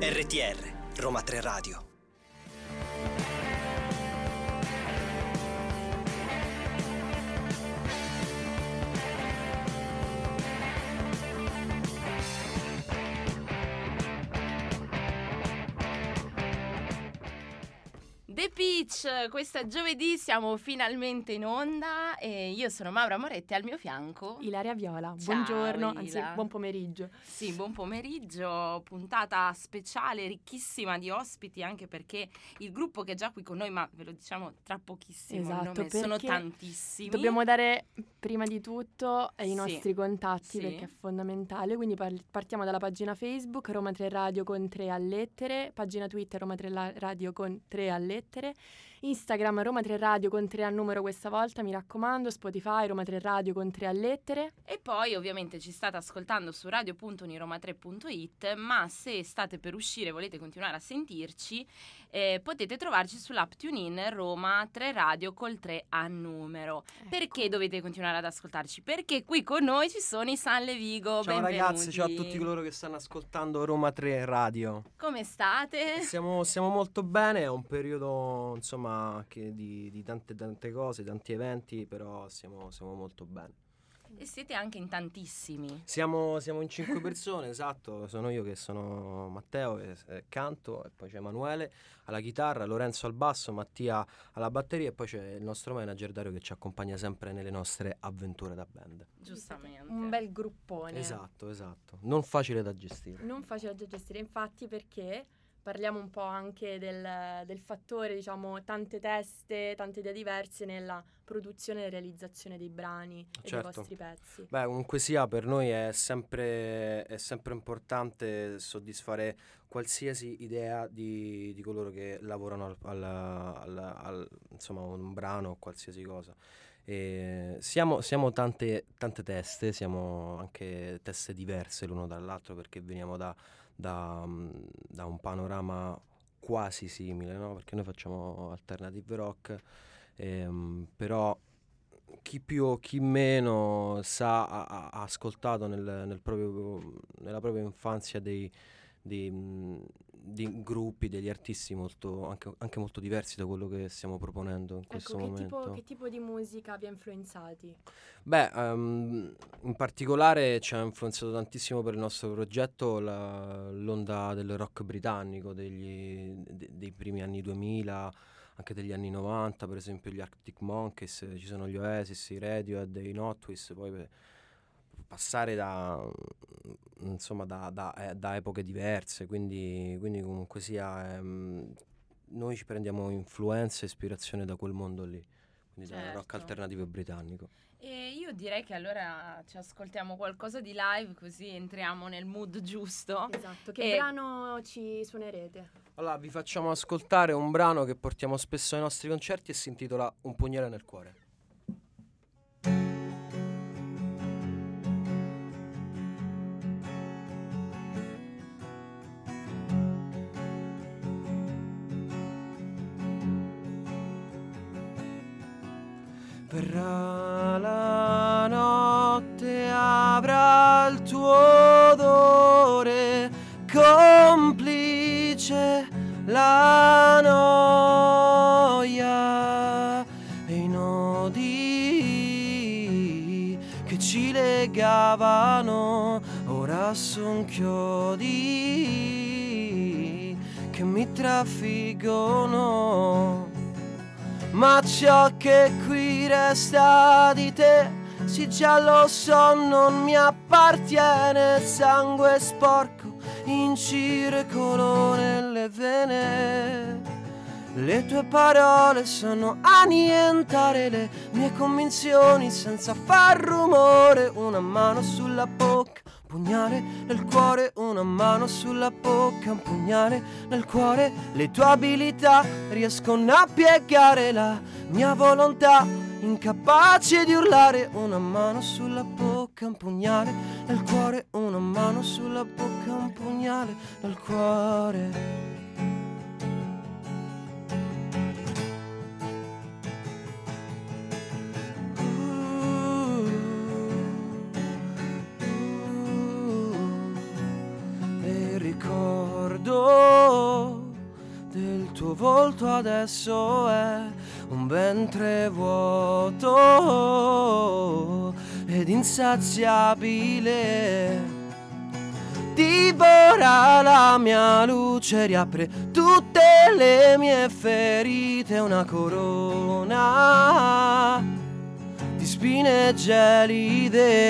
RTR Roma 3 Radio The Peach, questa giovedì siamo finalmente in onda e io sono Maura Moretti al mio fianco. Ilaria Viola, Ciao, buongiorno, Ila. anzi buon pomeriggio. Sì, buon pomeriggio, puntata speciale, ricchissima di ospiti, anche perché il gruppo che è già qui con noi, ma ve lo diciamo tra pochissimo, Esatto, sono tantissimi. Dobbiamo dare prima di tutto i Sì, nostri contatti sì. perché è fondamentale, quindi par- partiamo dalla pagina Facebook Roma 3 Radio con 3 a lettere, pagina Twitter Roma 3 La- Radio con 3 a lettere, Instagram Roma 3 Radio con 3 a numero questa volta, mi raccomando, Spotify Roma 3 Radio con 3 a lettere. E poi ovviamente ci state ascoltando su radio.uniroma3.it, ma se state per uscire e volete continuare a sentirci, eh, potete trovarci sull'app TuneIn Roma 3 Radio col 3 a numero. Ecco. Perché dovete continuare ad ascoltarci? Perché qui con noi ci sono i San Levigo. Ciao benvenuti. ragazzi, ciao a tutti coloro che stanno ascoltando Roma 3 Radio. Come state? Siamo, siamo molto bene, è un periodo insomma che di, di tante tante cose, tanti eventi, però siamo, siamo molto bene. E siete anche in tantissimi. Siamo, siamo in cinque persone, esatto, sono io che sono Matteo che eh, canto, e poi c'è Emanuele alla chitarra, Lorenzo al basso, Mattia alla batteria e poi c'è il nostro manager Dario che ci accompagna sempre nelle nostre avventure da band. Giustamente. Un bel gruppone. Esatto, esatto, non facile da gestire. Non facile da gestire, infatti, perché parliamo un po' anche del, del fattore, diciamo, tante teste, tante idee diverse nella produzione e realizzazione dei brani e Certo. dei vostri pezzi. Beh, comunque sia, per noi è sempre, è sempre importante soddisfare qualsiasi idea di, di coloro che lavorano al, al- al- al- insomma, un brano o qualsiasi cosa. E siamo siamo tante, tante teste, siamo anche teste diverse l'uno dall'altro perché veniamo da, da, mm, da un panorama quasi simile, no? Perché noi facciamo alternative rock, ehm, però chi più o chi meno sa, ha, ha- ascoltato nel- nel proprio- nella propria infanzia dei, dei, mh, di gruppi, degli artisti molto, anche, anche molto diversi da quello che stiamo proponendo in questo Ecco, che momento. tipo, che tipo di musica vi ha influenzati? Beh, ehm, in particolare ci ha influenzato tantissimo per il nostro progetto la- l'onda del rock britannico degli- de- dei primi anni 2000, anche degli anni 90, per esempio gli Arctic Monkeys, ci sono gli Oasis, i Radiohead, i Notwish, poi passare da, mm, insomma, da, da- eh, da epoche diverse, quindi, quindi comunque sia, ehm, noi ci prendiamo influenza e ispirazione da quel mondo lì, quindi dal rock Certo. alternativo britannico. E io direi che allora ci ascoltiamo qualcosa di live così entriamo nel mood giusto. Esatto, che E- brano ci suonerete? Allora, vi facciamo ascoltare un brano che portiamo spesso ai nostri concerti e si intitola Un pugnale nel cuore. Verrà la notte, avrà il tuo odore, complice la noia e i nodi che ci legavano, ora son chiodi che mi trafiggono. Ma ciò che qui resta di te, sì già lo so, non mi appartiene. Sangue sporco in circolo nelle vene. Le tue parole sanno annientare le mie convinzioni senza far rumore. Una mano sulla bocca, pugnale nel cuore, una mano sulla bocca, un pugnale nel cuore. Le tue abilità riescono a piegare la mia volontà, incapace di urlare. Una mano sulla bocca, un pugnale nel cuore, una mano sulla bocca, un pugnale nel cuore. Volto adesso è un ventre vuoto ed insaziabile. Divora la mia luce, riapre tutte le mie ferite, una corona di spine gelide.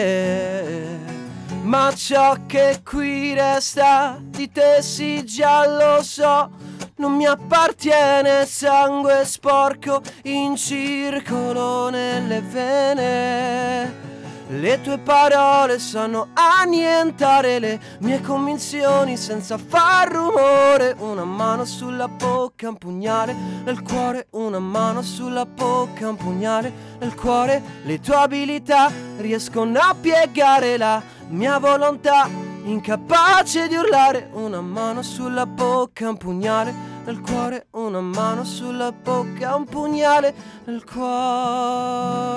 Ma ciò che qui resta di te sì già lo so non mi appartiene sangue sporco in circolo nelle vene. Le tue parole sanno annientare le mie convinzioni senza far rumore. Una mano sulla bocca, un pugnale nel cuore. Una mano sulla bocca, un pugnale nel cuore. Le tue abilità riescono a piegare la mia volontà, incapace di urlare. Una mano sulla bocca, un pugnale nel cuore. Una mano sulla bocca, un pugnale nel cuore.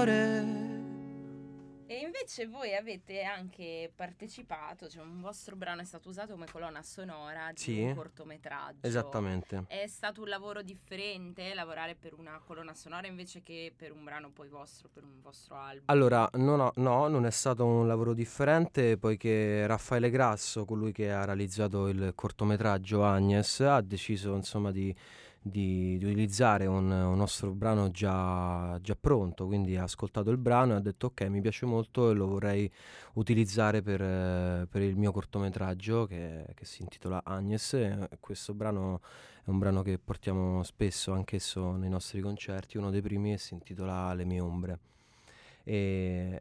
Invece voi avete anche partecipato, cioè un vostro brano è stato usato come colonna sonora di Sì. un cortometraggio. Esattamente. È stato un lavoro differente lavorare per una colonna sonora invece che per un brano poi vostro, per un vostro album? Allora, no, no, no, non è stato un lavoro differente poiché Raffaele Grasso, colui che ha realizzato il cortometraggio Agnes, ha deciso insomma di, di- di utilizzare un, un nostro brano già, già pronto, quindi ha ascoltato il brano e ha detto ok, mi piace molto e lo vorrei utilizzare per, per il mio cortometraggio che, che si intitola Agnes. Questo brano è un brano che portiamo spesso anch'esso nei nostri concerti, uno dei primi e si intitola Le mie ombre e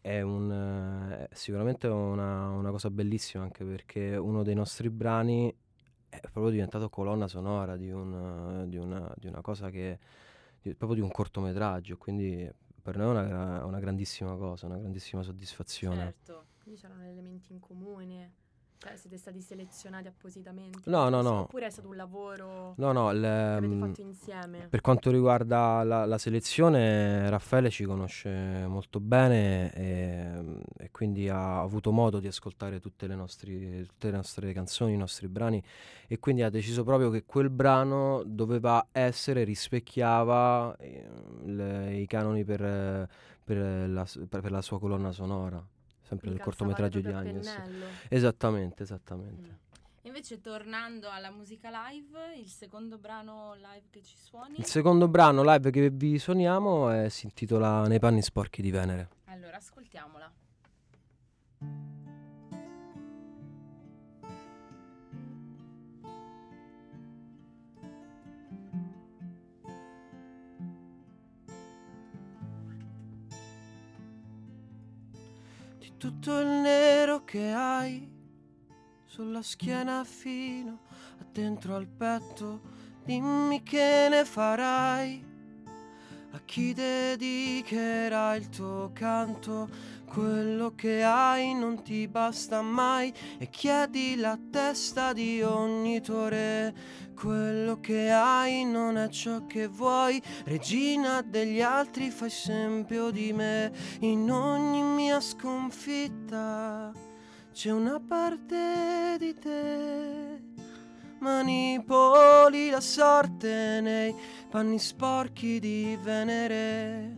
è, un, sicuramente una, una cosa bellissima anche perché uno dei nostri brani è proprio diventato colonna sonora di, un, di, una, di una cosa che di- proprio di un cortometraggio quindi per noi è una, una grandissima cosa una grandissima soddisfazione Certo. Quindi c'erano elementi in comune. Cioè, siete stati selezionati appositamente? No, no, no. Oppure è stato un lavoro no no che il, avete mm, fatto insieme? Per quanto riguarda la, la selezione, Raffaele ci conosce molto bene e, e quindi ha avuto modo di ascoltare tutte le, nostri- tutte le nostre canzoni, i nostri brani e quindi ha deciso proprio che quel brano doveva essere, rispecchiava eh, le- i canoni per, per la, per la sua colonna sonora, sempre Quindi del cortometraggio di Agnes. Esattamente, esattamente. Mm. Invece tornando alla musica live, il secondo brano live che ci suoni? Il secondo brano live che vi suoniamo è- si intitola Nei panni sporchi di Venere. Allora, ascoltiamola. Tutto il nero che hai sulla schiena fino a dentro al petto. Dimmi che ne farai. Chi dedicherai il tuo canto? Quello che hai non ti basta mai e chiedi la testa di ogni tuo re. Quello che hai non è ciò che vuoi, regina degli altri fai esempio di me. In ogni mia sconfitta c'è una parte di te. Manipoli la sorte nei panni sporchi di Venere.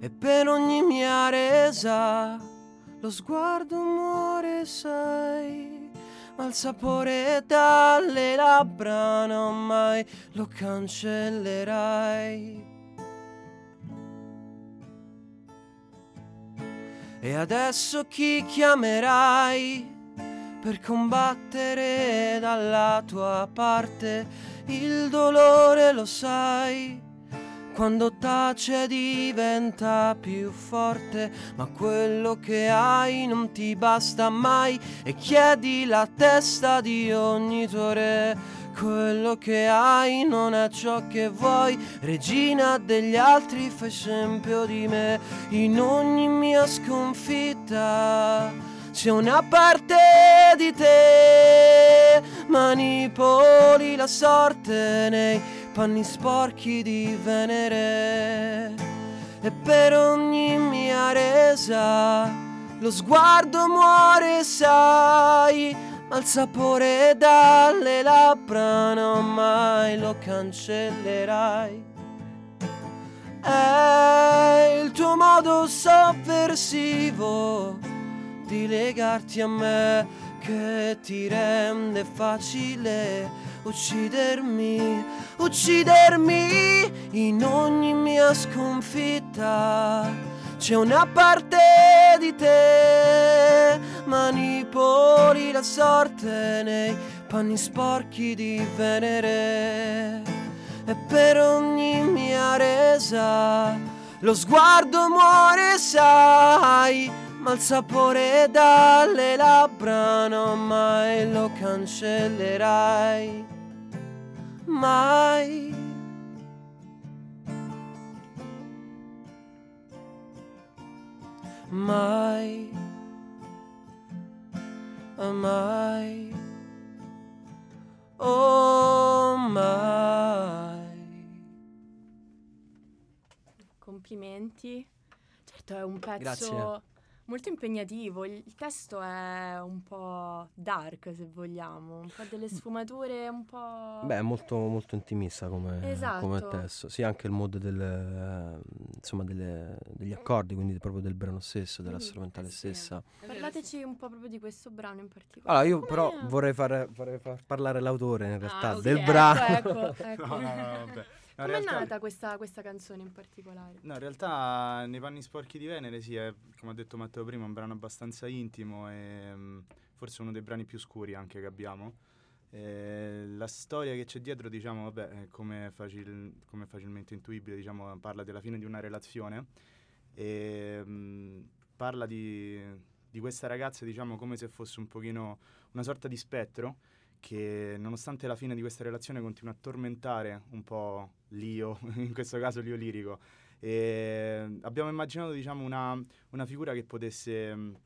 E per ogni mia resa lo sguardo muore, sai. Ma il sapore dalle labbra non mai lo cancellerai. E adesso chi chiamerai per combattere dalla tua parte? Il dolore lo sai, quando tace diventa più forte, ma quello che hai non ti basta mai e chiedi la testa di ogni tuo re. Quello che hai non è ciò che vuoi, regina degli altri fai esempio di me. In ogni mia sconfitta c'è una parte di te, manipoli la sorte nei panni sporchi di Venere. E per ogni mia resa lo sguardo muore, sai, ma il sapore dalle labbra non mai lo cancellerai. È il tuo modo sovversivo di legarti a me che ti rende facile uccidermi, uccidermi in ogni mia sconfitta. C'è una parte di te, manipoli la sorte nei panni sporchi di Venere. E per ogni mia resa lo sguardo muore, sai, ma il sapore dalle labbra non mai lo cancellerai. Mai. Mai. Mai. Oh, mai. Complimenti. Certo, è un pezzo Grazie. Molto impegnativo. Il, testo è un po' dark, se vogliamo, un po' delle sfumature, un po'. Beh, è molto, molto intimista come, Esatto. come testo. Sì, anche il mood del, insomma, delle- degli accordi, quindi proprio del brano stesso, della Quindi, strumentale sì. stessa. Parlateci un po' proprio di questo brano in particolare. Allora, io Come- però vorrei far, vorrei far parlare l'autore in realtà ok. del Ecco, brano. Ecco, ecco. No, no, no, vabbè. No, in Com'è realtà- nata questa, questa canzone in particolare? No, in realtà nei panni sporchi di Venere sì, è, come ha detto Matteo prima, un brano abbastanza intimo e mm, forse uno dei brani più scuri anche che abbiamo. Eh, la storia che c'è dietro, diciamo, vabbè, come, facil- come facilmente intuibile, diciamo, parla della fine di una relazione e mm, parla di, di questa ragazza, diciamo, come se fosse un pochino una sorta di spettro che nonostante la fine di questa relazione continua a tormentare un po' l'io, in questo caso l'io lirico. E abbiamo immaginato diciamo, una, una figura che potesse mh,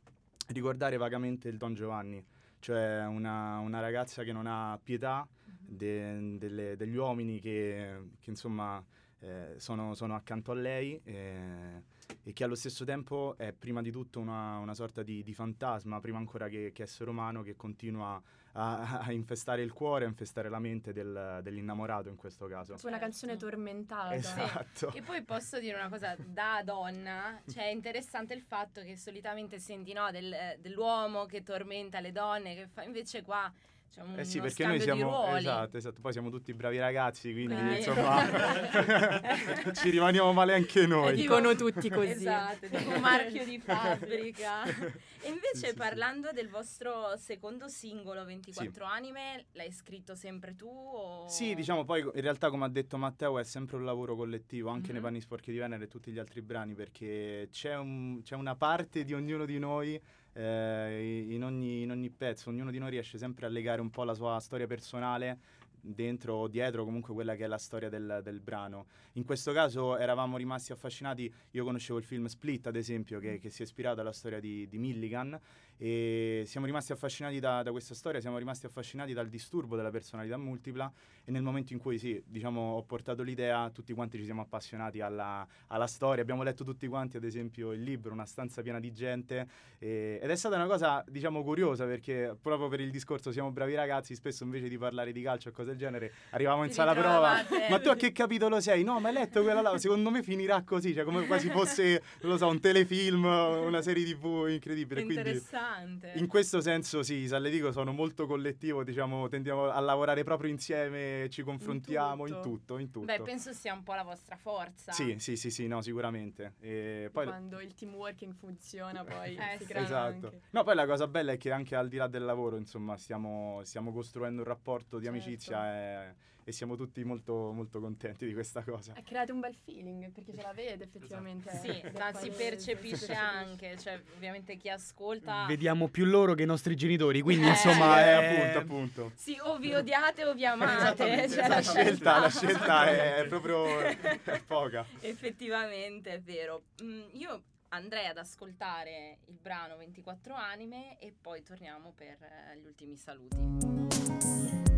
ricordare vagamente il Don Giovanni, cioè una, una ragazza che non ha pietà de- delle- degli uomini che, che, insomma eh, sono, sono accanto a lei eh, e che allo stesso tempo è prima di tutto una, una sorta di, di fantasma, prima ancora che, che essere umano, che continua a, a infestare il cuore, a infestare la mente del- dell'innamorato in questo caso. Su una canzone tormentata. Esatto. E poi posso dire una cosa, da donna, cioè è interessante il fatto che solitamente senti no, del- eh, dell'uomo che tormenta le donne, che fa invece qua un Eh sì, uno perché noi siamo esatto, esatto, poi siamo tutti bravi ragazzi, quindi Quindi- insomma ci rimaniamo male anche E noi. dicono tutti così. Esatto, tipo un marchio di fabbrica. E invece Sì, sì, sì. parlando del vostro secondo singolo 24 anime, l'hai scritto sempre tu? O... Sì, diciamo poi in realtà come ha detto Matteo è sempre un lavoro collettivo, anche nei Mhm. panni sporchi di Venere e tutti gli altri brani, perché c'è, un- c'è una parte di ognuno di noi eh, in, ogni, in ogni pezzo, ognuno di noi riesce sempre a legare un po' la sua storia personale dentro o dietro comunque quella che è la storia del, del brano. In questo caso eravamo rimasti affascinati, io conoscevo il film Split ad esempio che, che si è ispirato alla storia di, di Milligan e siamo rimasti affascinati da, da questa storia, siamo rimasti affascinati dal disturbo della personalità multipla e nel momento in cui sì, diciamo, ho portato l'idea, tutti quanti ci siamo appassionati alla, alla storia, abbiamo letto tutti quanti ad esempio il libro, una stanza piena di gente e- ed è stata una cosa diciamo curiosa perché proprio per il discorso siamo bravi ragazzi, spesso invece di parlare di calcio o cose del genere arrivavamo in sala prova, ma tu a che capitolo sei? No, ma hai letto quella là, secondo me finirà così, cioè come quasi fosse, non lo so, un telefilm, una serie tv incredibile, quindi... Interessante. In questo senso sì, Salletico sono molto collettivo, diciamo, tendiamo a lavorare proprio insieme, ci confrontiamo in tutto. tutto, in tutto. Beh, penso sia un po' la vostra forza. Sì, sì, sì, sì, no, sicuramente. E poi Quando il team working funziona poi Eh, si sì. Esatto. anche. No, poi la cosa bella è che anche al di là del lavoro, insomma, stiamo, stiamo costruendo un rapporto di Certo. amicizia e, e siamo tutti molto, molto contenti di questa cosa. E create un bel feeling perché ce la vede effettivamente. Sì, ed è ma si palese, percepisce si anche, cioè ovviamente chi ascolta... Vediamo più loro che i nostri genitori, quindi Eh, insomma... Eh, è- appunto, appunto. Sì, o vi odiate o vi amate. Cioè, la scelta, la scelta è, proprio è poca. Effettivamente è vero. Mm, io andrei ad ascoltare il brano 24 anime e poi torniamo per eh, gli ultimi saluti.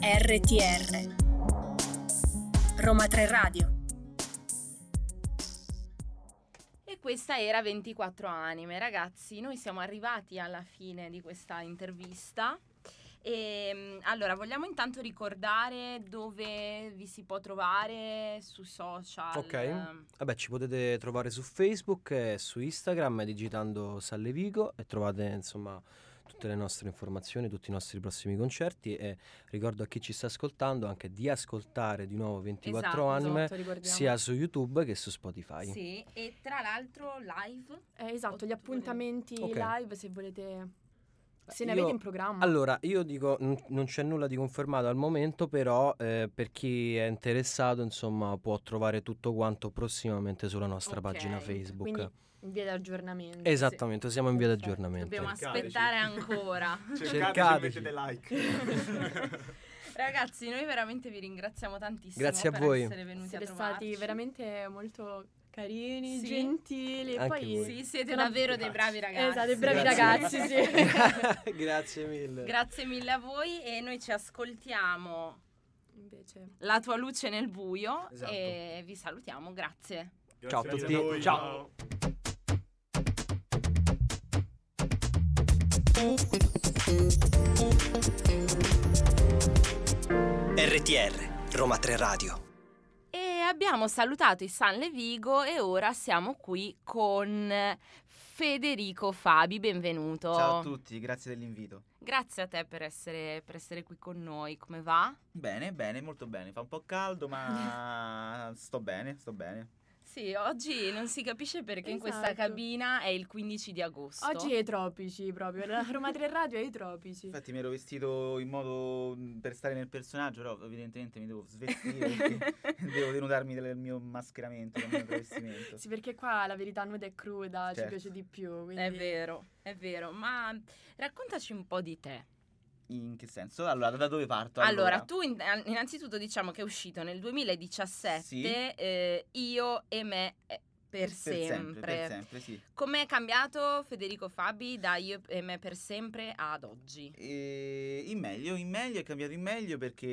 RTR Roma 3 Radio E questa era 24 anime. Ragazzi, noi siamo arrivati alla fine di questa intervista. E, mm, allora, vogliamo intanto ricordare dove vi si può trovare sui social. Ok. Vabbè, ci potete trovare su Facebook e su Instagram digitando Sallevigo e trovate insomma tutte le nostre informazioni, tutti i nostri prossimi concerti e ricordo a chi ci sta ascoltando anche di ascoltare di nuovo 24 Esatto, anime Esatto, sia su YouTube che su Spotify. Sì, e tra l'altro live. Eh, esatto, gli appuntamenti Ok. live se volete... Se ne Io- avete in programma. Allora, io dico, n- non c'è nulla di confermato al momento, però eh, per chi è interessato, insomma, può trovare tutto quanto prossimamente sulla nostra Ok, pagina Facebook. Quindi in via di aggiornamento. Esattamente, siamo in via Perfetto. d'aggiornamento. Dobbiamo Cercateci. aspettare ancora. Cercateci, mettete like. Ragazzi, noi veramente vi ringraziamo tantissimo Grazie a per voi. essere venuti Siete a trovarci. stati veramente molto carini, Sì. gentili. Anche poi voi. Sì, siete Sono- davvero dei bravi ragazzi. Esatto, dei bravi Grazie. ragazzi, sì. Grazie mille. Grazie mille a voi e noi ci ascoltiamo Invece La tua luce nel buio Esatto. e vi salutiamo, grazie. Ciao a Grazie tutti. voi, Ciao. RTR, Roma 3 Radio. Abbiamo salutato i San Levigo e ora siamo qui con Federico Fabi, benvenuto. Ciao a tutti, grazie dell'invito. Grazie a te per essere, per essere qui con noi, come va? Bene, bene, molto bene. Fa un po' caldo, ma sto bene, sto bene. Sì, oggi non si capisce perché in questa Esatto. cabina è il 15 di agosto. oggi è tropici proprio, la Roma 3 Radio è ai tropici. Infatti mi ero vestito in modo mh, per stare nel personaggio, però evidentemente mi devo svestire devo denudarmi del mio mascheramento, del mio travestimento. Sì, perché qua la verità nuda e cruda ci Certo. piace di più. Quindi... È vero, è vero, ma raccontaci un po' di te. In che senso? Allora, da dove parto? Allora, tu in- innanzitutto diciamo che è uscito nel 2017 Sì. eh, Io e me eh, per, sempre. Per sempre, sì. Com'è cambiato Federico Fabi da Io e me per sempre ad oggi? E in meglio, in meglio, è cambiato in meglio perché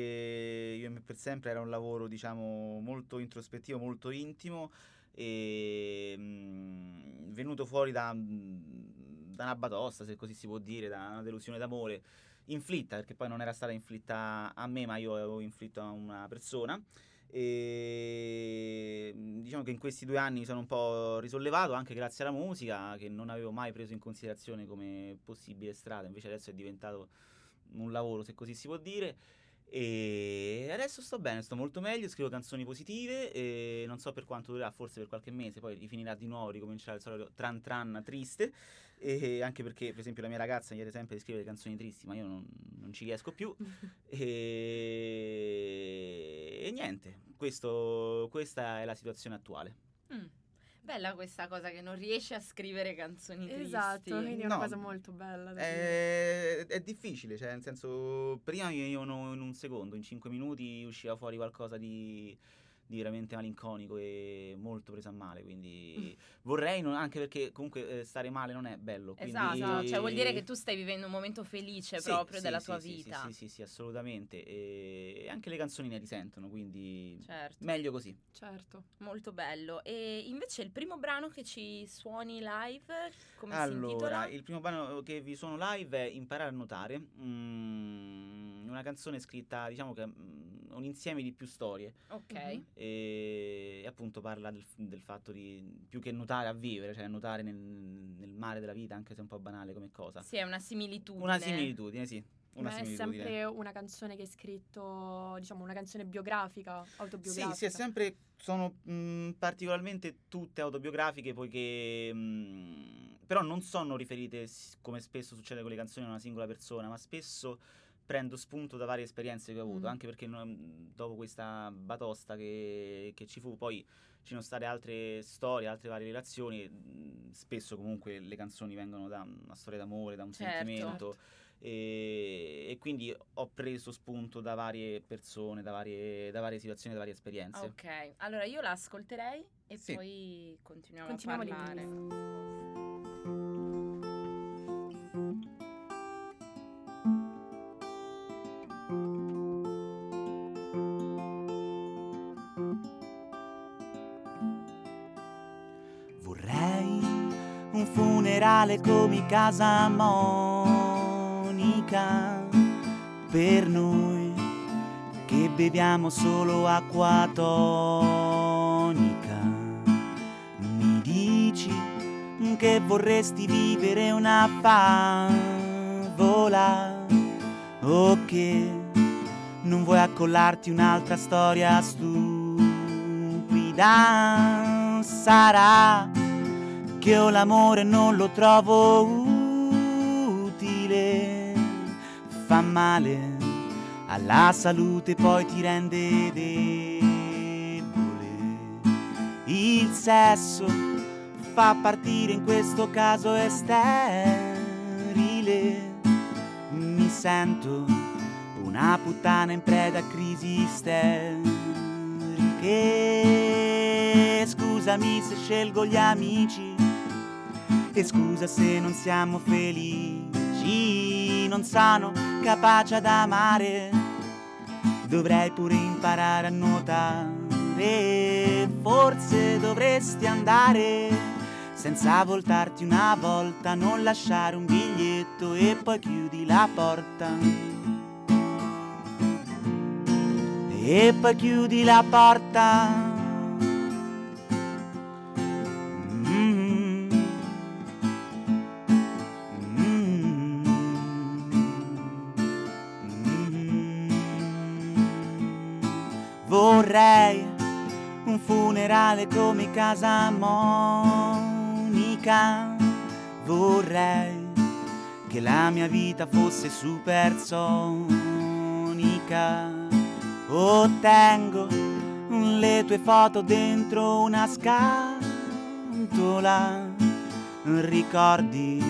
io e me per sempre era un lavoro, diciamo, molto introspettivo, molto intimo e mm, venuto fuori da, da una batosta, se così si può dire, da una delusione d'amore inflitta, perché poi non era stata inflitta a me, ma io avevo inflitto a una persona. E mm, diciamo che in questi due anni mi sono un po' risollevato anche grazie alla musica che non avevo mai preso in considerazione come possibile strada, invece adesso è diventato un lavoro, se così si può dire. E adesso sto bene, sto molto meglio, scrivo canzoni positive e non so per quanto durerà, forse per qualche mese, poi rifinirà di nuovo, ricomincerà il solito tran tran triste. E anche perché, per esempio, la mia ragazza mi chiede sempre di scrivere canzoni tristi, ma io non, non ci riesco più. E, e niente, questo- questa è la situazione attuale. Mm. Bella questa cosa che non riesci a scrivere canzoni tristi. Esatto, quindi è una No, cosa molto bella. da dire. È, è difficile, cioè nel senso, prima venivano in un secondo, in cinque minuti usciva fuori qualcosa di, di veramente malinconico e molto preso a male, quindi vorrei, non- anche perché comunque eh, stare male non è bello. Quindi... Esatto, cioè vuol dire che tu stai vivendo un momento felice Sì, proprio sì, della sì, tua vita. Sì, sì, sì, sì, assolutamente. E anche le canzoni ne risentono, quindi Certo. meglio così. Certo. Molto bello. E invece il primo brano che ci suoni live, come si allora, il primo brano che vi suono live è Imparare a nuotare, mm, una canzone scritta, diciamo che mm, un insieme di più storie Ok. Mhm. e appunto parla del, del fatto di più che nuotare a vivere, cioè nuotare nel, nel mare della vita, anche se è un po' banale come cosa. Sì, è una similitudine. Una similitudine, sì. Una Ma è sempre una canzone che è scritto, diciamo, una canzone biografica, autobiografica. Sì, sì, è sempre, sono mh, particolarmente tutte autobiografiche poiché mh, però non sono riferite, come spesso succede con le canzoni, a una singola persona, ma spesso prendo spunto da varie esperienze che ho avuto, Mm. anche perché non- dopo questa batosta che, che ci fu, poi ci sono state altre storie, altre varie relazioni, mh, spesso comunque le canzoni vengono da una storia d'amore, da un Certo. sentimento. E, e quindi ho preso spunto da varie persone, da varie, da varie situazioni, da varie esperienze. Ok, allora io la ascolterei e Sì. poi continuiamo, Continuiamo a parlare. Funerale come casa Monica per noi che beviamo solo acqua tonica. Mi dici che vorresti vivere una favola o che non vuoi accollarti un'altra storia stupida. Sarà che io l'amore non lo trovo utile, fa male alla salute poi ti rende debole. Il sesso fa partire in questo caso è sterile. Mi sento una puttana in preda a crisi isteriche. Scusami se scelgo gli amici e scusa se non siamo felici, non sono capace ad amare, dovrei pure imparare a nuotare, forse dovresti andare senza voltarti una volta, non lasciare un biglietto e poi chiudi la porta. E poi chiudi la porta. Un funerale come casa Monica. Vorrei che la mia vita fosse supersonica. Ottengo le tue foto dentro una scatola. Ricordi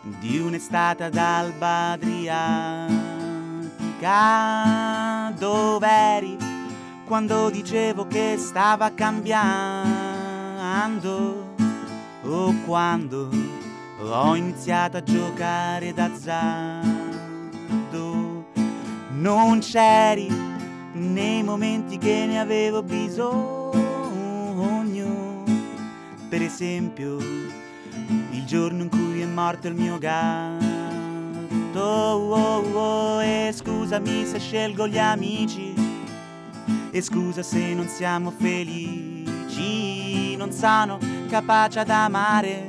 di un'estate ad Alba Adriatica. Dov'eri quando dicevo che stava cambiando? O quando ho iniziato a giocare d'azzardo? Non c'eri nei momenti che ne avevo bisogno. Per esempio, il giorno in cui è morto il mio gatto. Oh, oh, oh, e scusami se scelgo gli amici. E scusa se non siamo felici. Non sono capace ad amare.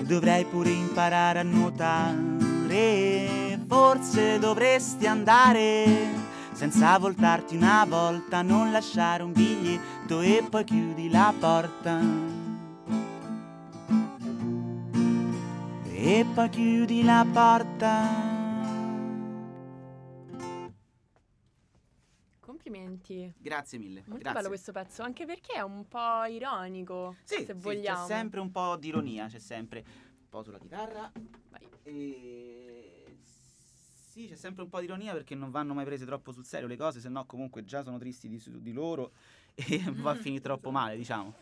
Dovrei pure imparare a nuotare. Forse dovresti andare senza voltarti una volta, non lasciare un biglietto e poi chiudi la porta. E poi chiudi la porta. Complimenti. Grazie mille. Molto grazie. bello questo pezzo, anche perché è un po' ironico, Sì, se sì, vogliamo. c'è sempre un po' di ironia, c'è sempre un po' sulla chitarra. Vai. E... Sì, c'è sempre un po' di ironia perché non vanno mai prese troppo sul serio le cose, se no comunque già sono tristi di, di loro e va a finire troppo male, diciamo.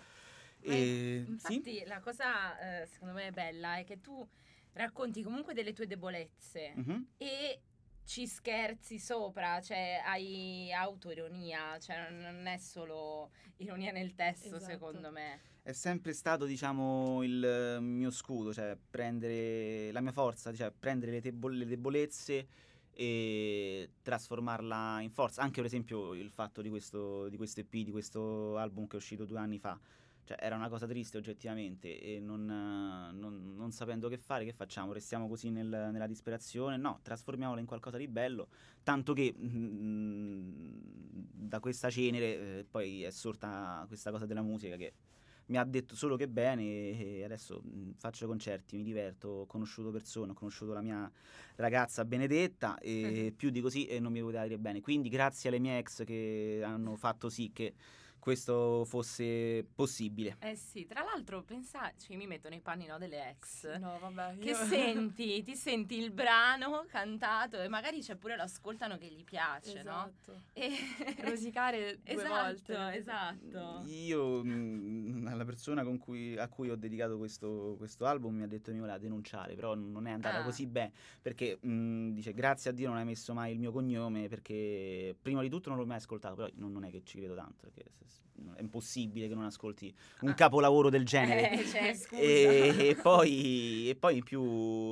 E... Sì? Infatti la cosa eh, secondo me bella è che tu racconti comunque delle tue debolezze Mhm. e ci scherzi sopra, cioè hai autoironia, cioè non- è solo ironia nel testo Esatto. secondo me. È sempre stato, diciamo, il mio scudo, cioè prendere la mia forza, cioè prendere le, tebo- le debolezze e trasformarla in forza. Anche per esempio il fatto di questo, di questo EP, di questo album che è uscito due anni fa. Cioè era una cosa triste oggettivamente e non, eh, non- non sapendo che fare, che facciamo? Restiamo così nel- nella disperazione? No, trasformiamola in qualcosa di bello. Tanto che mm, da questa cenere eh, poi è sorta questa cosa della musica che mi ha detto solo che bene e adesso mh, faccio concerti, mi diverto, ho conosciuto persone, ho conosciuto la mia ragazza Benedetta e più di così e non mi poteva dire bene. Quindi grazie alle mie ex che hanno fatto sì che questo fosse possibile. Eh sì, tra l'altro pensa, cioè mi metto nei panni no, delle ex. No, vabbè. Che io- senti, ti senti il brano cantato e magari c'è pure lo ascoltano che gli piace, no? Esatto. E... Rosicare due esatto, volte. esatto. Io, mh, alla persona con cui- a cui ho dedicato questo, questo album, mi ha detto che mi voleva denunciare, però non è andata Ah. così bene, perché mh, dice grazie a Dio non hai messo mai il mio cognome, perché prima di tutto non l'ho mai ascoltato, però non, non è che ci credo tanto, perché se, è impossibile che non ascolti un capolavoro del genere. Eh, cioè. E, e poi, e poi in più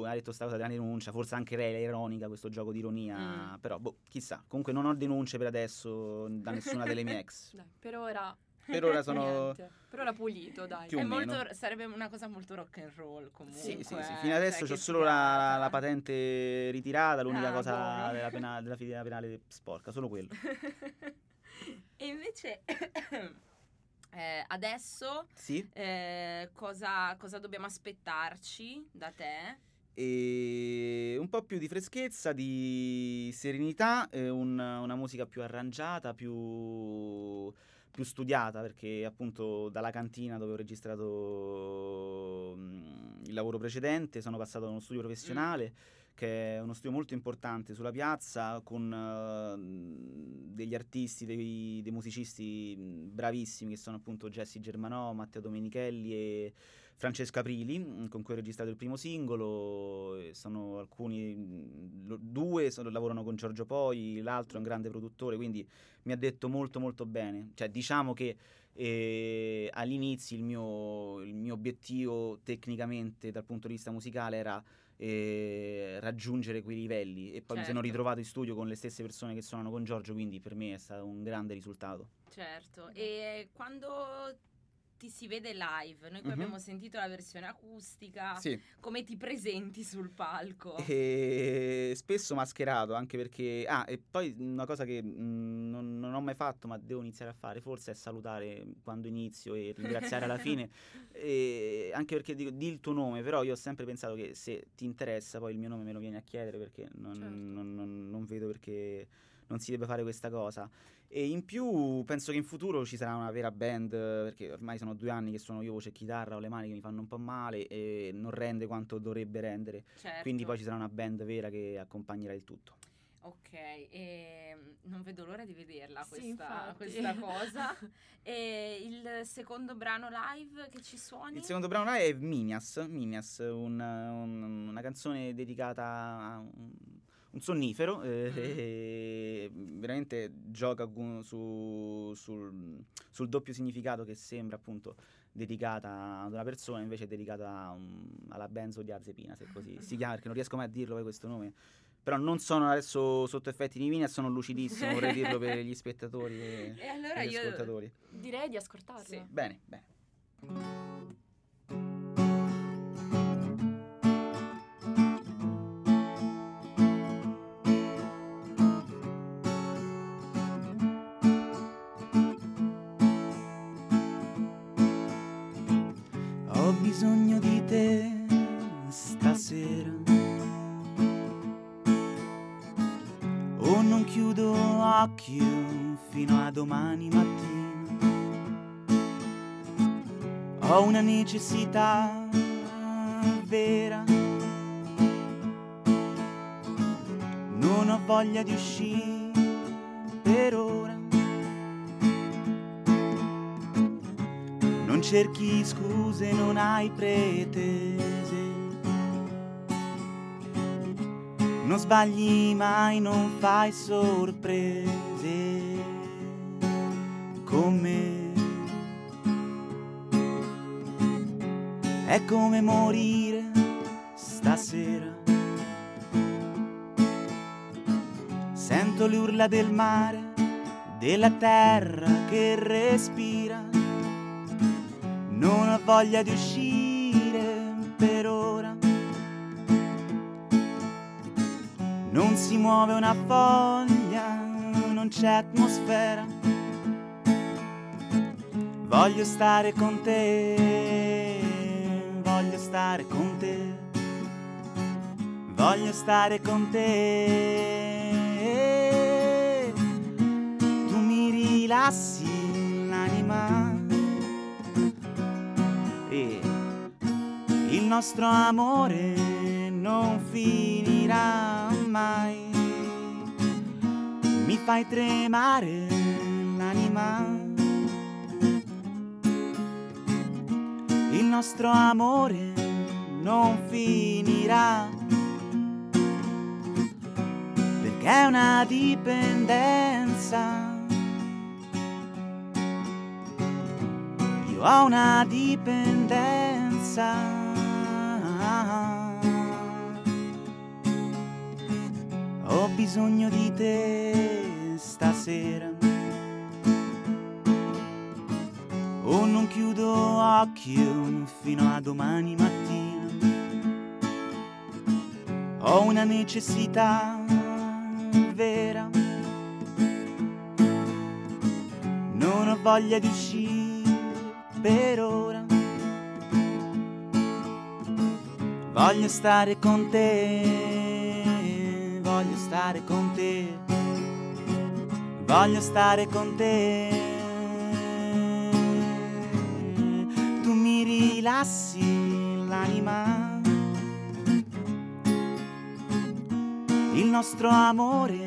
ha detto sta cosa della denuncia, forse anche lei è ironica questo gioco di ironia, Mm. però boh, chissà. Comunque non ho denunce per adesso da nessuna delle mie ex. Dai, per ora Per ora sono... niente. Per ora pulito, dai. Molto- sarebbe una cosa molto rock and roll comunque. Sì, sì, sì. eh, Fino adesso cioè, ho solo la, la patente ritirata, l'unica Ah, cosa della, pena- della filiera penale sporca, solo quello. E invece eh, adesso Sì. eh, cosa, cosa dobbiamo aspettarci da te? E un po' più di freschezza, di serenità, eh, un- una musica più arrangiata, più, più studiata, perché appunto dalla cantina dove ho registrato mm, il lavoro precedente sono passato a uno studio professionale. Che è uno studio molto importante sulla piazza con eh, degli artisti, dei, dei musicisti mm, bravissimi che sono appunto Jesse Germanò, Matteo Domenichelli e Francesca Aprili, mm, con cui ho registrato il primo singolo. Sono alcuni, mm, lo- due sono- lavorano con Giorgio Poi, l'altro è un grande produttore, quindi mi ha detto molto molto bene. Cioè, diciamo che eh, all'inizio il mio, il mio obiettivo tecnicamente dal punto di vista musicale era eh, raggiungere quei livelli e poi mi sono Certo. ritrovato in studio con le stesse persone che suonano con Giorgio, quindi per me è stato un grande risultato. Certo, e quando ti si vede live, noi Mhm. abbiamo sentito la versione acustica, Sì. come ti presenti sul palco? E spesso mascherato anche perché ah e poi una cosa che mm, non, non ho mai fatto ma devo iniziare a fare forse è salutare quando inizio e ringraziare alla fine E anche perché dico di il tuo nome però io ho sempre pensato che se ti interessa poi il mio nome me lo vieni a chiedere perché non, Certo. non- non vedo perché non si deve fare questa cosa e in più penso che in futuro ci sarà una vera band perché ormai sono due anni che suono io voce e chitarra ho le mani che mi fanno un po' male e non rende quanto dovrebbe rendere Certo. quindi poi ci sarà una band vera che accompagnerà il tutto. Ok, e non vedo l'ora di vederla Sì, questa, infatti. questa cosa. e il secondo brano live che ci suoni? Il secondo brano è Minias, Minias un- un- una canzone dedicata a un, un sonnifero, eh, Mm. e veramente gioca su- sul, sul doppio significato che sembra appunto dedicata ad una persona, invece è dedicata a un- alla Arzepina, se così si chiama, perché non riesco mai a dirlo poi questo nome. Però non sono adesso sotto effetti di Minias, sono lucidissimo, vorrei dirlo per gli spettatori e, E allora e gli ascoltatori. Direi di ascoltarla. Sì. Bene, bene. Chiudo occhio fino a domani mattina. Ho una necessità vera. Non ho voglia di uscire per ora. Non cerchi scuse, non hai pretese. Non sbagli mai, non fai sorprese con me. È come morire stasera. Sento le urla del mare, della terra che respira. Non ho voglia di uscire Non si muove una foglia, non c'è atmosfera. Voglio stare con te, voglio stare con te, voglio stare con te. Tu mi rilassi l'anima e il nostro amore non finirà mai. Mi fai tremare l'anima. Il nostro amore non finirà. Perché è una dipendenza. Io ho una dipendenza. Ho bisogno di te stasera. O non chiudo occhio fino a domani mattina. Ho una necessità vera. Non ho voglia di uscire per ora. Voglio stare con te, voglio stare con te, voglio stare con te. Tu mi rilassi l'anima. Il nostro amore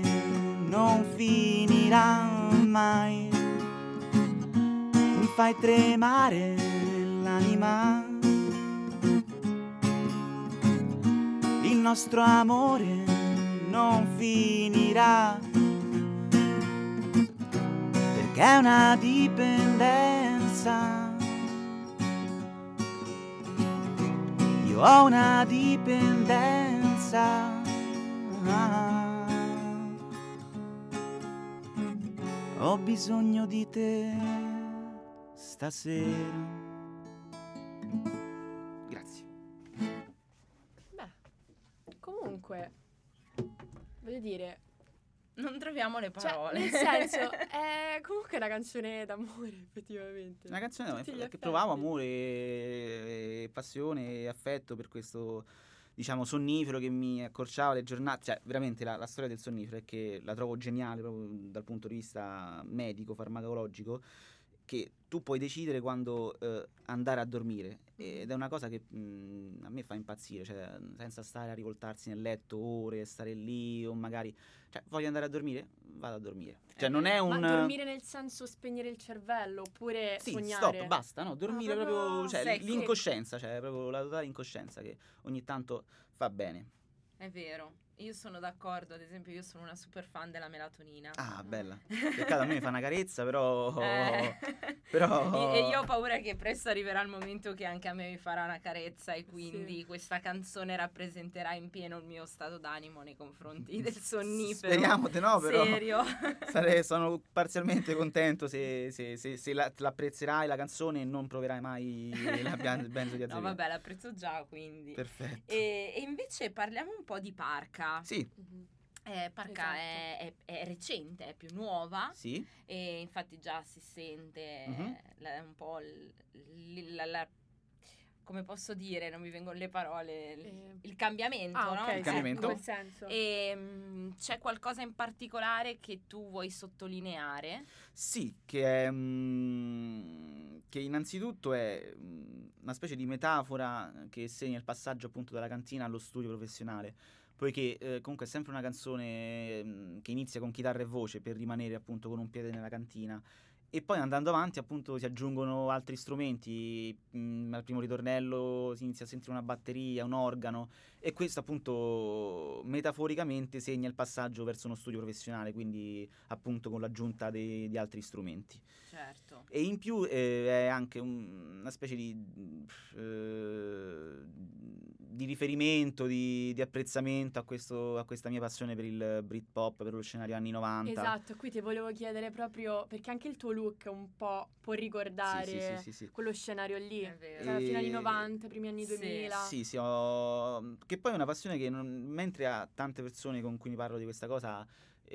non finirà mai. Mi fai tremare l'anima. Il nostro amore non finirà. Perché è una dipendenza. Io ho una dipendenza. Ho bisogno di te stasera. Grazie. Beh, comunque, voglio dire, Non troviamo le cioè, parole. nel senso, è comunque una canzone d'amore, effettivamente. Una canzone Tutti gli che provavo amore, e passione e affetto per questo diciamo sonnifero che mi accorciava le giornate, cioè veramente la, la storia del sonnifero è che la trovo geniale proprio dal punto di vista medico, farmacologico, che tu puoi decidere quando eh, andare a dormire ed è una cosa che mh, a me fa impazzire, cioè senza stare a rivoltarsi nel letto ore, stare lì o magari, cioè voglio andare a dormire, vado a dormire. Cioè non è un... Ma dormire nel senso spegnere il cervello oppure Sì, sognare? stop, basta, no, dormire proprio proprio, cioè secco. l'incoscienza, cioè proprio la totale incoscienza che ogni tanto fa bene. È vero. Io sono d'accordo, ad esempio io sono una super fan della melatonina. Ah, bella. Peccato a me mi fa una carezza, però Eh. però- E io ho paura che presto arriverà il momento che anche a me mi farà una carezza e quindi questa canzone rappresenterà in pieno il mio stato d'animo nei confronti del sonnifero. Speriamo di no, però. Serio. Sarei- sono parzialmente contento se, se, se, se la, l'apprezzerai la canzone e non proverai mai la ben- benzodiazepina. No, vabbè, l'apprezzo già, quindi. Perfetto. E, e invece parliamo un po' di Parca. Sì, Mhm. Eh, Parca è, è- è recente, è più nuova sì. e infatti già si sente Mhm. la- un po' l- l- la- la- come posso dire, non mi vengono le parole, l- Eh. il cambiamento, Ah, no? ok, Il sì, cambiamento. in quel senso. E mm, c'è qualcosa in particolare che tu vuoi sottolineare? Sì, che è mm, che innanzitutto è mm, una specie di metafora che segna il passaggio appunto dalla cantina allo studio professionale, poiché eh, comunque è sempre una canzone mm, che inizia con chitarra e voce per rimanere appunto con un piede nella cantina e poi andando avanti appunto si aggiungono altri strumenti, mm, al primo ritornello si inizia a sentire una batteria, un organo e questo appunto metaforicamente segna il passaggio verso uno studio professionale, quindi appunto con l'aggiunta di altri strumenti. Certo. E in più eh, è anche un- una specie di, eh, di riferimento, di, di apprezzamento a, questo- a questa mia passione per il Britpop, per lo scenario anni 90. Esatto, qui ti volevo chiedere proprio perché anche il tuo look un po' può ricordare sì, sì, sì, sì. quello scenario lì. È vero. Tra fine anni E- 90, primi anni Sì, 2000. Sì, sì, ho- che poi è una passione che non- mentre a tante persone con cui mi parlo di questa cosa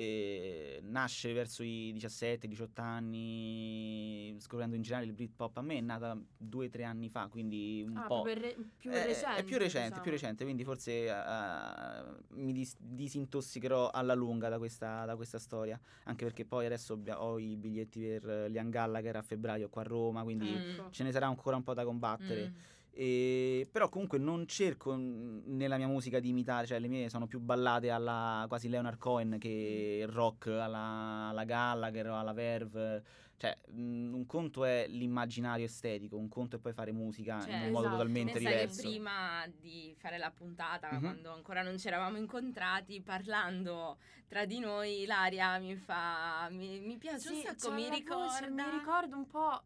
eh, nasce verso i 17-18 anni, scoprendo in generale il Britpop, a me è nata due o tre anni fa, quindi un Ah, po'... re- più Eh, recente. È più recente, diciamo. più recente, quindi forse eh, mi dis- disintossicherò alla lunga da questa, da questa storia, anche perché poi adesso ho i biglietti per Liam Gallagher a febbraio qua a Roma, quindi Mm. Ce ne sarà ancora un po' da combattere. Mm. E- però comunque non cerco mm, nella mia musica di imitare, cioè le mie sono più ballate alla quasi Leonard Cohen che rock alla, alla Gallagher o alla Verve. Cioè, mm, un conto è l'immaginario estetico, un conto è poi fare musica in Cioè, un modo esatto. totalmente Pensa diverso. che prima di fare la puntata, Mhm. quando ancora non ci eravamo incontrati, parlando tra di noi, Ilaria mi fa. Mi, mi piace un Sì, sacco, c'ha mi ricorda. voce, mi ricordo un po'.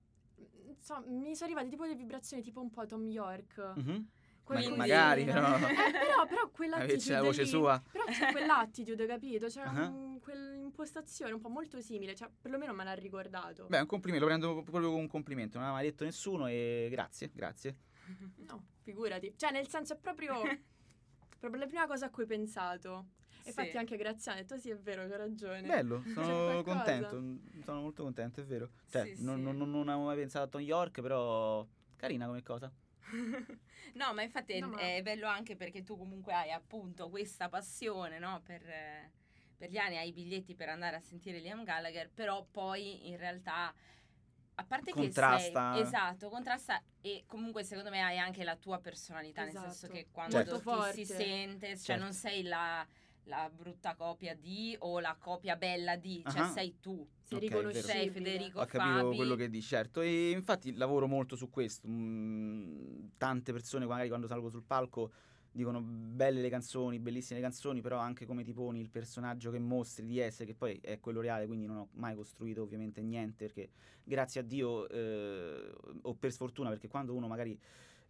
Insomma, mi sono arrivate tipo delle vibrazioni tipo un po' Tom York. Mhm. Quel- Ma- magari, però- Eh, però, però quell'attitude Invece la voce lì- sua. Però c'è quell'attitude, capito? C'è Ah. un- quell'impostazione un po' molto simile, cioè perlomeno me l'ha ricordato. Beh, un complimento, lo prendo proprio come un complimento. Non aveva mai detto nessuno e grazie, grazie. No, figurati. Cioè, nel senso è proprio, proprio la prima cosa a cui ho pensato. Sì. infatti anche Graziano ha detto sì, è vero, c'ho ragione. Bello, sono contento. Sono molto contento, è vero. Cioè, Sì, non, sì. non- non avevo mai pensato a Tom York, però carina come cosa. No, ma infatti è, No, ma- è bello anche perché tu comunque hai appunto questa passione, no? Per, per gli anni hai i biglietti per andare a sentire Liam Gallagher, però poi in realtà a parte Contrasta. che sei esatto, contrasta e comunque secondo me hai anche la tua personalità, nel Esatto. senso che quando Certo. ti si sente, cioè Certo. non sei la, la brutta copia di o la copia bella di, cioè Ah. sei tu. Sei Ok, è vero. riconoscibile. Sei Federico Ho capito Fabi. quello che dici, certo. E infatti lavoro molto su questo. Mm, tante persone, magari quando salgo sul palco, dicono belle le canzoni, bellissime le canzoni, però anche come ti poni il personaggio che mostri di essere, che poi è quello reale, quindi non ho mai costruito ovviamente niente, perché grazie a Dio, eh, o per sfortuna, perché quando uno magari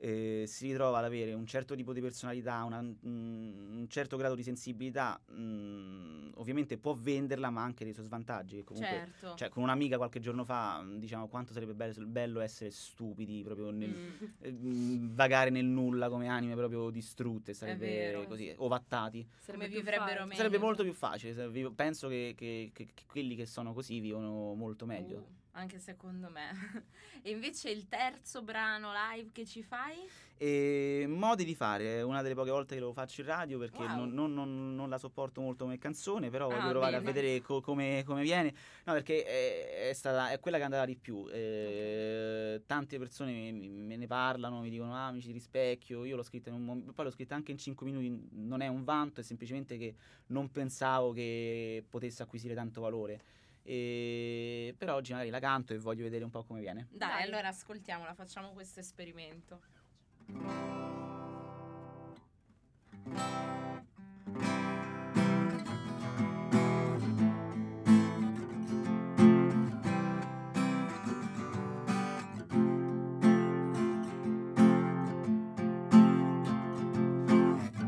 eh, si ritrova ad avere un certo tipo di personalità, una- mm, un certo grado di sensibilità, mm, ovviamente può venderla, ma ha anche dei suoi svantaggi. Comunque, Certo. cioè, con un'amica qualche giorno fa, mh, diciamo, quanto sarebbe bello, bello essere stupidi, proprio nel, Mm. eh, mh, vagare nel nulla come anime proprio distrutte, sarebbe così, ovattati. Più vivrebbero meglio. Sarebbe molto più facile, penso che, che- che- che quelli che sono così vivono molto meglio. Uh, anche secondo me. e invece il terzo brano live che ci fai? E modi di fare, è una delle poche volte che lo faccio in radio perché Wow. non, non- non- non la sopporto molto come canzone, però voglio Ah, provare bene. a vedere co- come, come viene. No, perché è, è stata, è quella che è andata di più. Eh, Tante persone mi- me ne parlano, mi dicono ah, mi ci rispecchio. Io l'ho scritta in un momento, poi l'ho scritta anche in 5 minuti. Non è un vanto, è semplicemente che non pensavo che potesse acquisire tanto valore. E, però oggi magari la canto e voglio vedere un po' come viene. Dai, Dai. allora ascoltiamola, facciamo questo esperimento.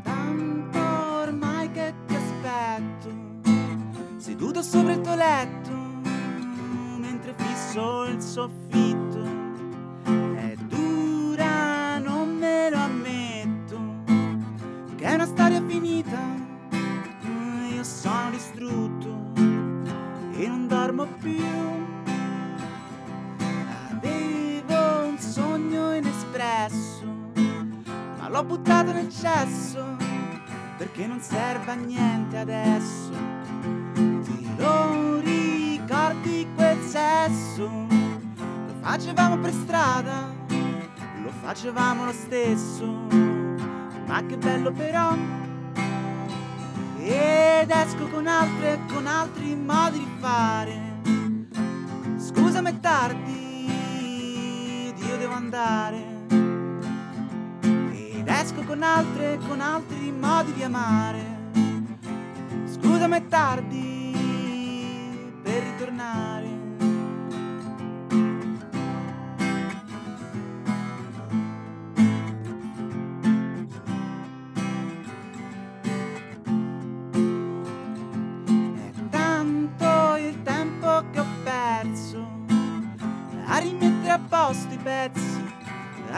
Tanto ormai che ti aspetto, seduto sopra il tuo letto, fisso il soffitto. È dura, non me lo ammetto, che è una storia finita. Io sono distrutto e non dormo più. Avevo un sogno inespresso ma l'ho buttato nel cesso perché non serve a niente adesso. Facevamo per strada, lo facevamo lo stesso, ma che bello però. Ed esco con altre, con altri modi di fare. Scusami è tardi, io devo andare. Ed esco con altre, con altri modi di amare. Scusami è tardi per ritornare.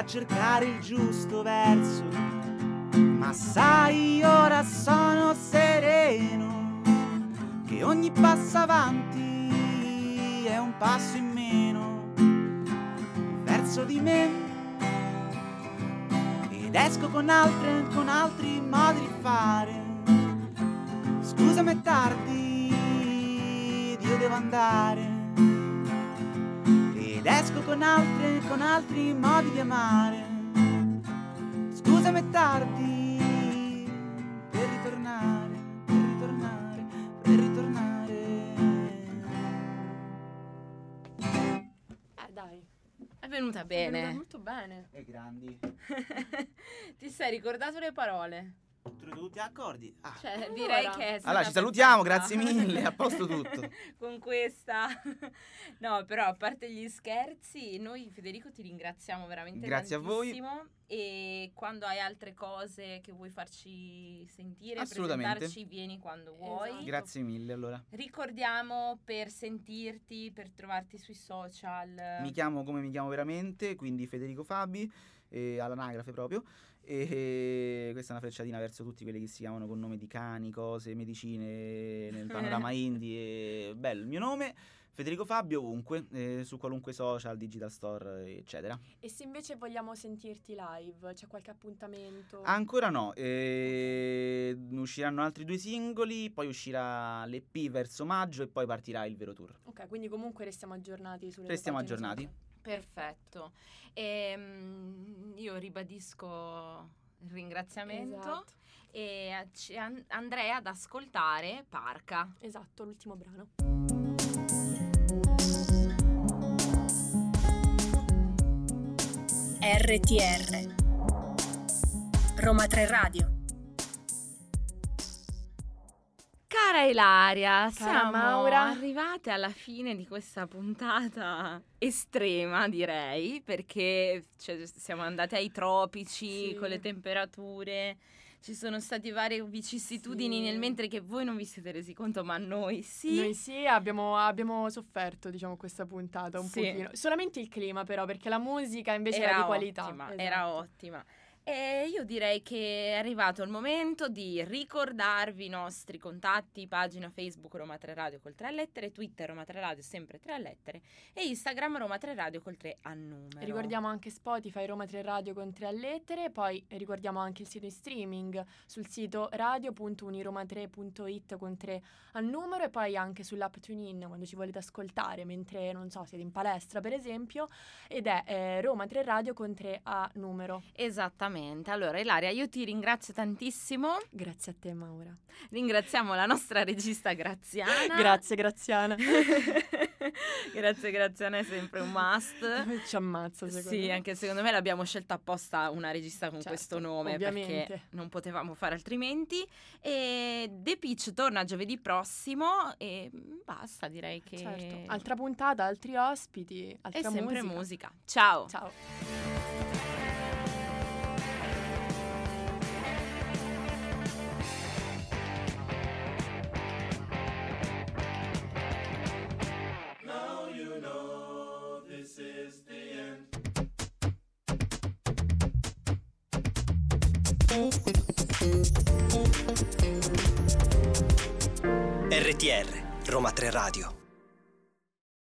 Cercare il giusto verso. Ma sai, ora sono sereno, che ogni passo avanti è un passo in meno verso di me. Ed esco con altre, con altri modi di fare. Scusami è tardi, io devo andare. Ed esco con altre, con altri modi di amare. Scusami è tardi per ritornare, per ritornare, per ritornare. Eh, dai. È venuta È venuta bene. molto bene. E grandi. Ti sei ricordato le parole? Costruito tutti gli accordi. Ah. Cioè, Allora. direi che è stata Allora, ci salutiamo, grazie mille, a posto tutto. Con questa. No, però a parte gli scherzi, noi Federico ti ringraziamo veramente Grazie a voi. tantissimo e quando hai altre cose che vuoi farci sentire, Assolutamente. presentarci, vieni quando vuoi. Esatto. Grazie mille, allora. Ricordiamo per sentirti, per trovarti sui social. Mi chiamo come mi chiamo veramente, quindi Federico Fabi, eh, all'anagrafe proprio. E questa è una frecciatina verso tutti quelli che si chiamano con nome di cani, cose, medicine nel panorama indie. Bello il mio nome. Federico Fabio ovunque, eh, su qualunque social, digital store, eccetera. E se invece vogliamo sentirti live, c'è qualche appuntamento? Ancora no, eh, usciranno altri due singoli, poi uscirà l'EP verso maggio e poi partirà il vero tour. Ok, quindi comunque restiamo aggiornati sulle Restiamo aggiornati. social. Perfetto. Ehm, io ribadisco il ringraziamento Esatto. E an- andrei ad ascoltare Parca. Esatto, l'ultimo brano. RTR Roma 3 Radio Cara Ilaria, siamo Maura. arrivate alla fine di questa puntata estrema, direi, perché cioè, siamo andate ai tropici Sì. con le temperature. Ci sono state varie vicissitudini Sì. nel mentre che voi non vi siete resi conto, ma noi sì. Noi sì, abbiamo, abbiamo sofferto, diciamo, questa puntata un Sì. pochino. Solamente il clima, però, perché la musica invece era, era di qualità. ottima, Esatto. era ottima. E io direi che è arrivato il momento di ricordarvi i nostri contatti, pagina Facebook Roma 3 Radio col 3 a lettere, Twitter Roma 3 Radio sempre 3 a lettere e Instagram Roma 3 Radio col 3 a numero. Ricordiamo anche Spotify Roma 3 Radio con 3 a lettere, poi ricordiamo anche il sito in streaming sul sito radio.uniroma3.it con 3 al numero e poi anche sull'app TuneIn quando ci volete ascoltare mentre, non so, siete in palestra per esempio ed è eh, Roma 3 Radio con 3 a numero. Esattamente. Allora Ilaria, io ti ringrazio tantissimo. Grazie a te Maura. Ringraziamo la nostra regista Graziana. Grazie Graziana. Grazie Graziana, è sempre un must. ci ammazza secondo Sì, me. anche secondo me l'abbiamo scelta apposta una regista con Certo, questo nome ovviamente. perché non potevamo fare altrimenti. E The Peach torna giovedì prossimo e basta, direi che Certo. Altra puntata, altri ospiti, altra sempre musica. musica. Ciao. Ciao. RTR Roma 3 Radio